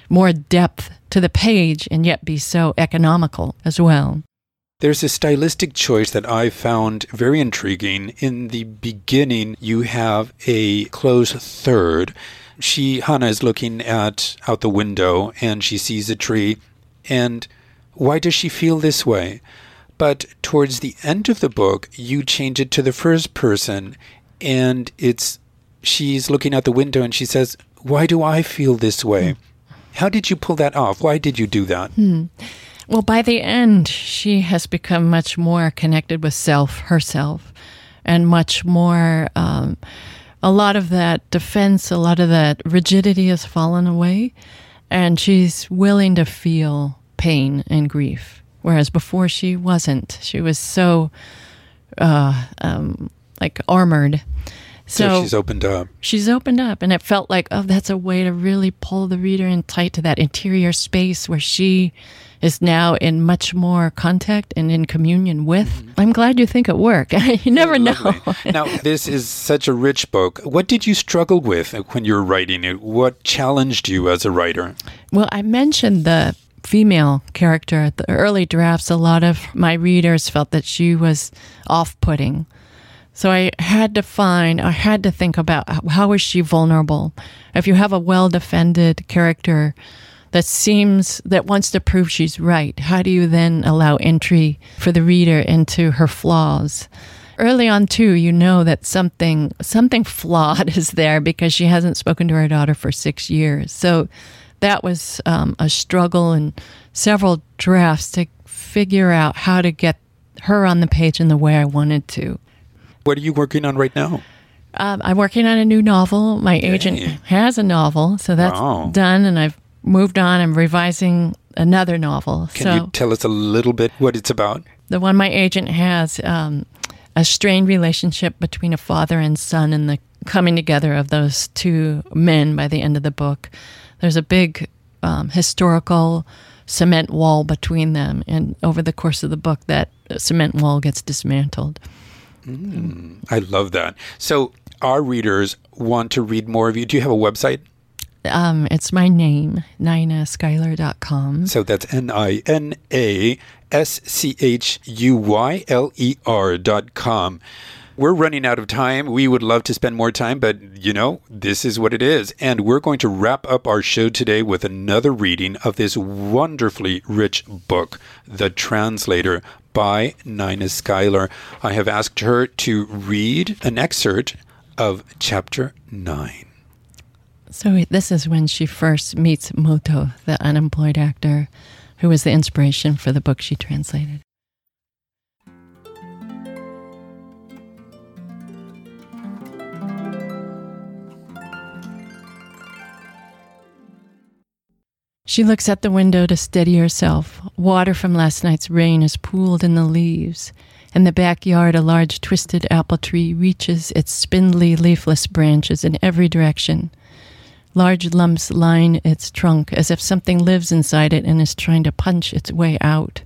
more depth to the page and yet be so economical as well.
There's a stylistic choice that I found very intriguing. In the beginning, you have a close third. She, Hannah, is looking at out the window and she sees a tree. And why does she feel this way? But towards the end of the book, you change it to the first person, and it's she's looking out the window and she says, "Why do I feel this way?" How did you pull that off? Why did you do that?
Well, by the end, she has become much more connected with self, herself, and much more. Um, a lot of that defense, a lot of that rigidity has fallen away, and she's willing to feel pain and grief. Whereas before she wasn't. She was so, uh, um, like armored.
So,
So,
she's opened up.
she's opened up and it felt like oh that's a way to really pull the reader in tight to that interior space where she is now in much more contact and in communion with mm-hmm. i'm glad you think it worked <laughs> you never know
now, this is such a rich book. What did you struggle with when you were writing it? What challenged you as a writer?
well i mentioned the female character at the early drafts a lot of my readers felt that she was off-putting So I had to find, I had to think about how is she vulnerable? If you have a well defended character that seems, that wants to prove she's right, how do you then allow entry for the reader into her flaws? Early on, too, you know that something something flawed is there because she hasn't spoken to her daughter for six years. So that was um, a struggle and several drafts to figure out how to get her on the page in the way I wanted to.
What are you working on right now?
Um, I'm working on a new novel. My agent has a novel, so that's
Wow.
done, and I've moved on. I'm revising another novel.
Can
so
you tell us a little bit what it's about?
the one my agent has um, a strained relationship between a father and son, and the coming together of those two men by the end of the book. There's a big um, historical cement wall between them, and over the course of the book, that cement wall gets dismantled.
I love that. So, our readers want to read more of you. Do you have a website?
Um, it's my name, ninaschuyler.com.
So that's N I N A S C H U Y L E R dot com. We're running out of time. We would love to spend more time, but you know, this is what it is. And we're going to wrap up our show today with another reading of this wonderfully rich book, The Translator by Nina Schuyler. I have asked her to read an excerpt of chapter 9.
So this is when she first meets Moto, the unemployed actor, who was the inspiration for the book she translated. She looks at the window to steady herself. Water from last night's rain is pooled in the leaves. In the backyard, a large twisted apple tree reaches its spindly, leafless branches in every direction. Large lumps line its trunk as if something lives inside it and is trying to punch its way out.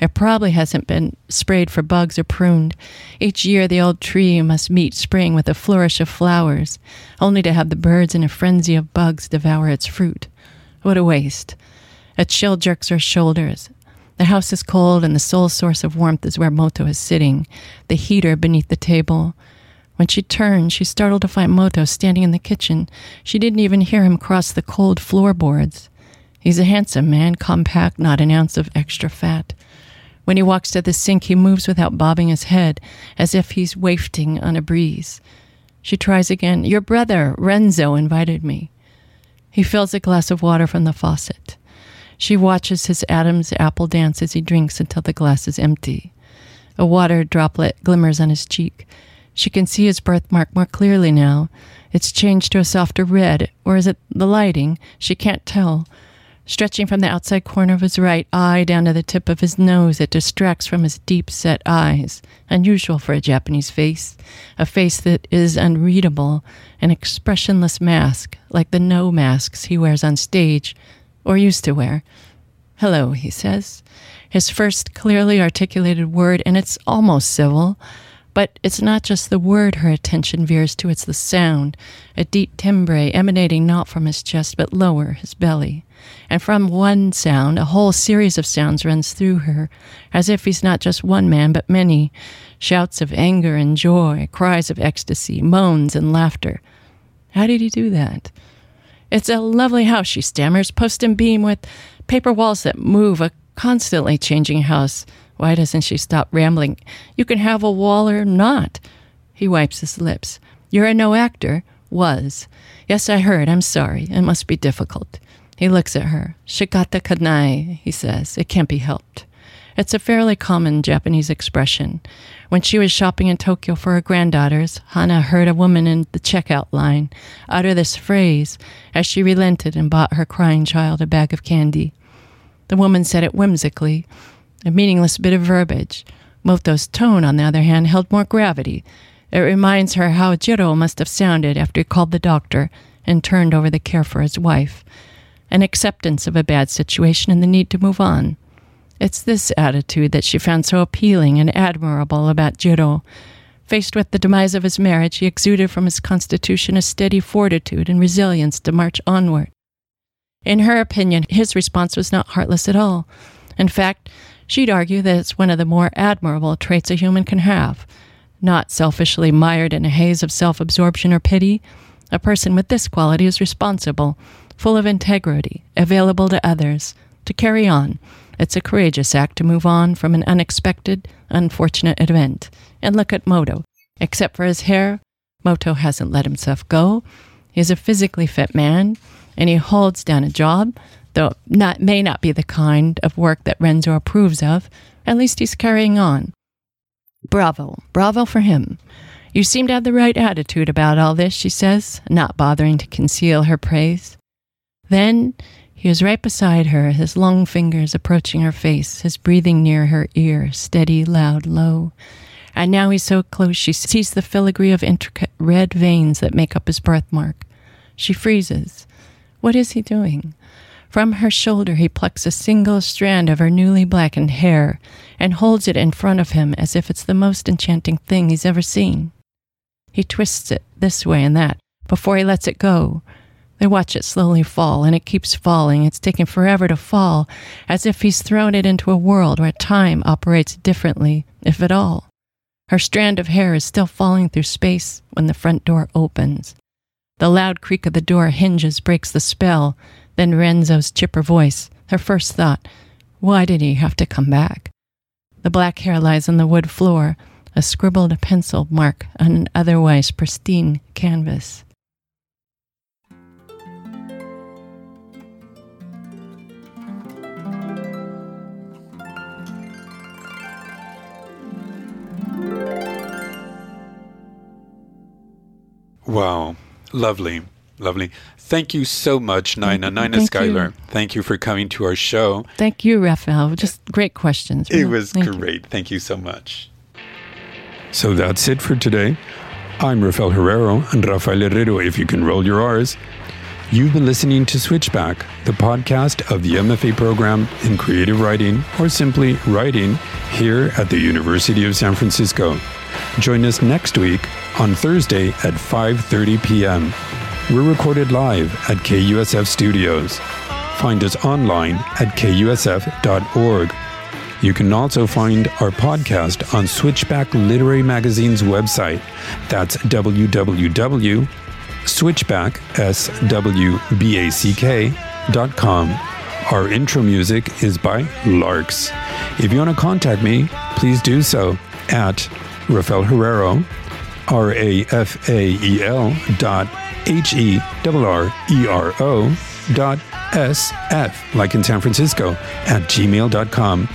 It probably hasn't been sprayed for bugs or pruned. Each year, the old tree must meet spring with a flourish of flowers, only to have the birds in a frenzy of bugs devour its fruit. What a waste. A chill jerks her shoulders. The house is cold, and the sole source of warmth is where Moto is sitting, the heater beneath the table. When she turned, she startled to find Moto standing in the kitchen. She didn't even hear him cross the cold floorboards. He's a handsome man, compact, not an ounce of extra fat. When he walks to the sink, he moves without bobbing his head, as if he's wafting on a breeze. She tries again. Your brother, Renzo, invited me. He fills a glass of water from the faucet. She watches his Adam's apple dance as he drinks until the glass is empty. A water droplet glimmers on his cheek. She can see his birthmark more clearly now. It's changed to a softer red, or is it the lighting? She can't tell. Stretching from the outside corner of his right eye down to the tip of his nose, it distracts from his deep set eyes, unusual for a Japanese face, a face that is unreadable, an expressionless mask, like the Noh masks he wears on stage, or used to wear. Hello, he says. His first clearly articulated word, and it's almost civil. But it's not just the word her attention veers to, it's the sound, a deep timbre emanating not from his chest but lower, his belly. And from one sound, a whole series of sounds runs through her, as if he's not just one man but many shouts of anger and joy, cries of ecstasy, moans and laughter. How did he do that? It's a lovely house, she stammers, post and beam with paper walls that move, a constantly changing house why doesn't she stop rambling? You can have a wall or not. He wipes his lips. You're a Noh actor? Was. Yes, I heard. I'm sorry. It must be difficult. He looks at her. Shikata ga nai, he says. It can't be helped. It's a fairly common Japanese expression. When she was shopping in Tokyo for her granddaughters, Hana heard a woman in the checkout line utter this phrase as she relented and bought her crying child a bag of candy. The woman said it whimsically, a meaningless bit of verbiage. Moto's tone, on the other hand, held more gravity. It reminds her how Jiro must have sounded after he called the doctor and turned over the care for his wife. An acceptance of a bad situation and the need to move on. It's this attitude that she found so appealing and admirable about Jiro. Faced with the demise of his marriage, he exuded from his constitution a steady fortitude and resilience to march onward. In her opinion, his response was not heartless at all. In fact, She'd argue that it's one of the more admirable traits a human can have. Not selfishly mired in a haze of self absorption or pity, a person with this quality is responsible, full of integrity, available to others, to carry on. It's a courageous act to move on from an unexpected, unfortunate event. And look at Moto. Except for his hair, Moto hasn't let himself go. He's a physically fit man, and he holds down a job though not may not be the kind of work that Renzo approves of, at least he's carrying on. Bravo, bravo for him. You seem to have the right attitude about all this, she says, not bothering to conceal her praise. Then he is right beside her, his long fingers approaching her face, his breathing near her ear, steady, loud, low. And now he's so close she sees the filigree of intricate red veins that make up his birthmark. She freezes. What is he doing? From her shoulder, he plucks a single strand of her newly blackened hair and holds it in front of him as if it's the most enchanting thing he's ever seen. He twists it this way and that before he lets it go. They watch it slowly fall, and it keeps falling. It's taking forever to fall, as if he's thrown it into a world where time operates differently, if at all. Her strand of hair is still falling through space when the front door opens. The loud creak of the door hinges breaks the spell, then Renzo's chipper voice, her first thought, why did he have to come back? The black hair lies on the wood floor, a scribbled pencil mark on an otherwise pristine canvas.
Wow, lovely. Lovely. Thank you so much, mm-hmm. Nina. Nina Thank Schuyler. You. Thank you for coming to our show.
Thank you, Rafael. Just great questions.
It was Thank great. You. Thank you so much. So that's it for today. I'm Rafael Herrero and Rafael Herrero, if you can roll your R's. You've been listening to Switchback, the podcast of the MFA program in creative writing or simply writing here at the University of San Francisco. Join us next week on Thursday at 5:30 p.m. We're recorded live at KUSF Studios. Find us online at kusf.org. You can also find our podcast on Switchback Literary Magazine's website. That's www.switchback.com. Our intro music is by Larks. If you want to contact me, please do so at Rafael Herrero, R A F A E L dot H E R R E R O dot S F, like in San Francisco, at gmail.com.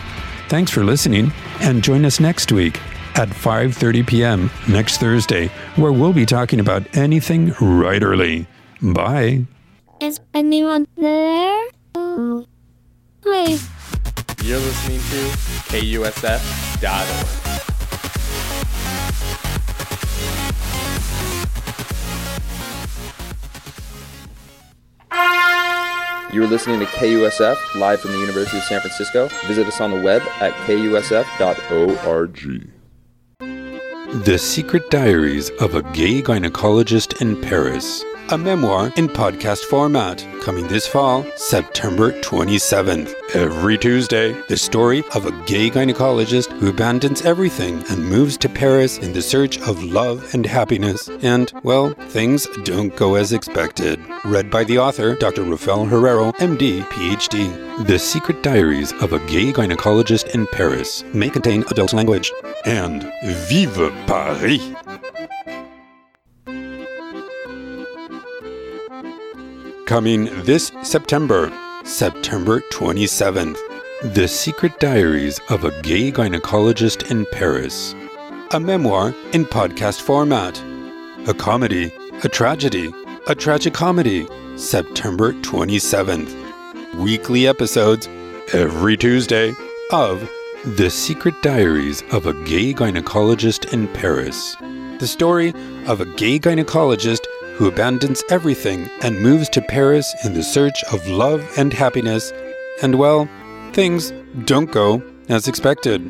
Thanks for listening, and join us next week at 5:30 p.m. next Thursday, where we'll be talking about anything right early. Bye.
Is anyone there? Wait.
You're listening to KUSF.org.
You are listening to KUSF live from the University of San Francisco. Visit us on the web at kusf.org.
The Secret Diaries of a Gay Gynecologist in Paris. A memoir in podcast format, coming this fall, September 27th. Every Tuesday, the story of a gay gynecologist who abandons everything and moves to Paris in the search of love and happiness. And, well, things don't go as expected. Read by the author, Dr. Rafael Herrero, MD, PhD. The Secret Diaries of a Gay Gynecologist in Paris may contain adult language. And Vive Paris! Coming this September, September 27th, The Secret Diaries of a Gay Gynecologist in Paris. A memoir in podcast format. A comedy, a tragedy, a tragicomedy, September 27th. Weekly episodes every Tuesday of The Secret Diaries of a Gay Gynecologist in Paris. The story of a gay gynecologist who abandons everything and moves to Paris in the search of love and happiness, and well, things don't go as expected.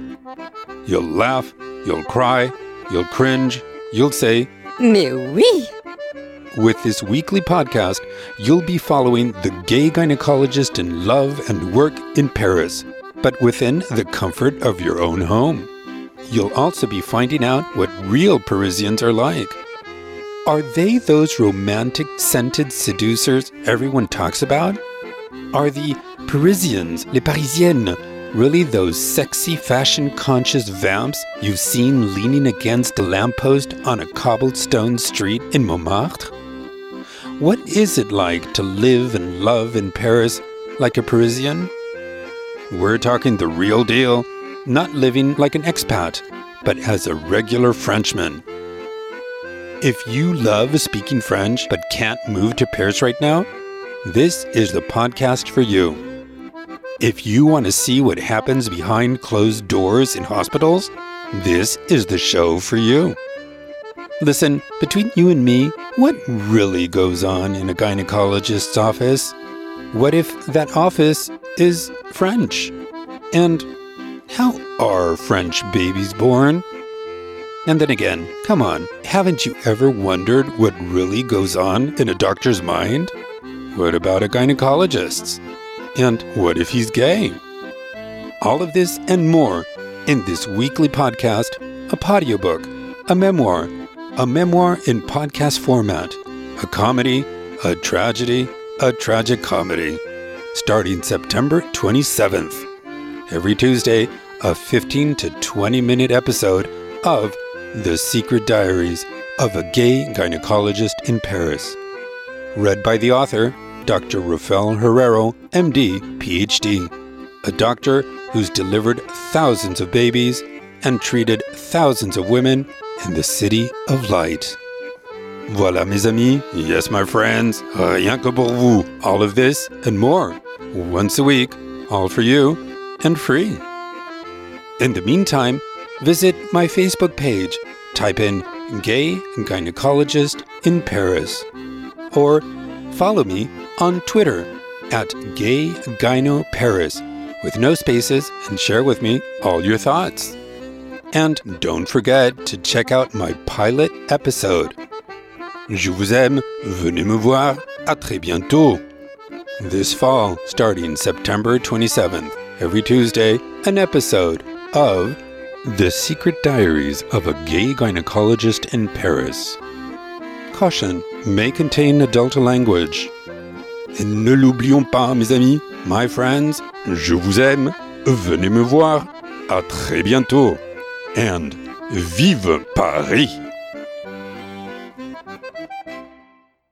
You'll laugh, you'll cry, you'll cringe, you'll say,
Mais oui
with this weekly podcast, you'll be following the gay gynecologist in love and work in Paris, but within the comfort of your own home. You'll also be finding out what real Parisians are like. Are they those romantic scented seducers everyone talks about? Are the Parisians, les Parisiennes, really those sexy fashion conscious vamps you've seen leaning against a lamppost on a cobblestone street in Montmartre? What is it like to live and love in Paris like a Parisian? We're talking the real deal, not living like an expat, but as a regular Frenchman. If you love speaking French but can't move to Paris right now, this is the podcast for you. If you want to see what happens behind closed doors in hospitals, this is the show for you. Listen, between you and me, what really goes on in a gynecologist's office? What if that office is French? And how are French babies born? And then again, come on, haven't you ever wondered what really goes on in a doctor's mind? What about a gynecologist's? And what if he's gay? All of this and more in this weekly podcast, a podiobook, a memoir, a memoir in podcast format, a comedy, a tragedy, a tragic comedy, starting September 27th. Every Tuesday, a 15 to 20 minute episode of The Secret Diaries of a Gay Gynecologist in Paris. Read by the author, Dr. Rafael Herrero, MD, PhD, a doctor who's delivered thousands of babies and treated thousands of women in the City of Light. Voilà, mes amis. Yes, my friends. Rien que pour vous. All of this and more. Once a week. All for you and free. In the meantime, visit my Facebook page. Type in Gay Gynecologist in Paris. Or follow me on Twitter at Gay Gyno Paris with no spaces and share with me all your thoughts. And don't forget to check out my pilot episode. Je vous aime, venez me voir, à très bientôt. This fall, starting September 27th, every Tuesday, an episode of The Secret Diaries of a Gay Gynecologist in Paris. Caution may contain adult language. Et ne l'oublions pas, mes amis, my friends, je vous aime, venez me voir, à très bientôt, and vive Paris!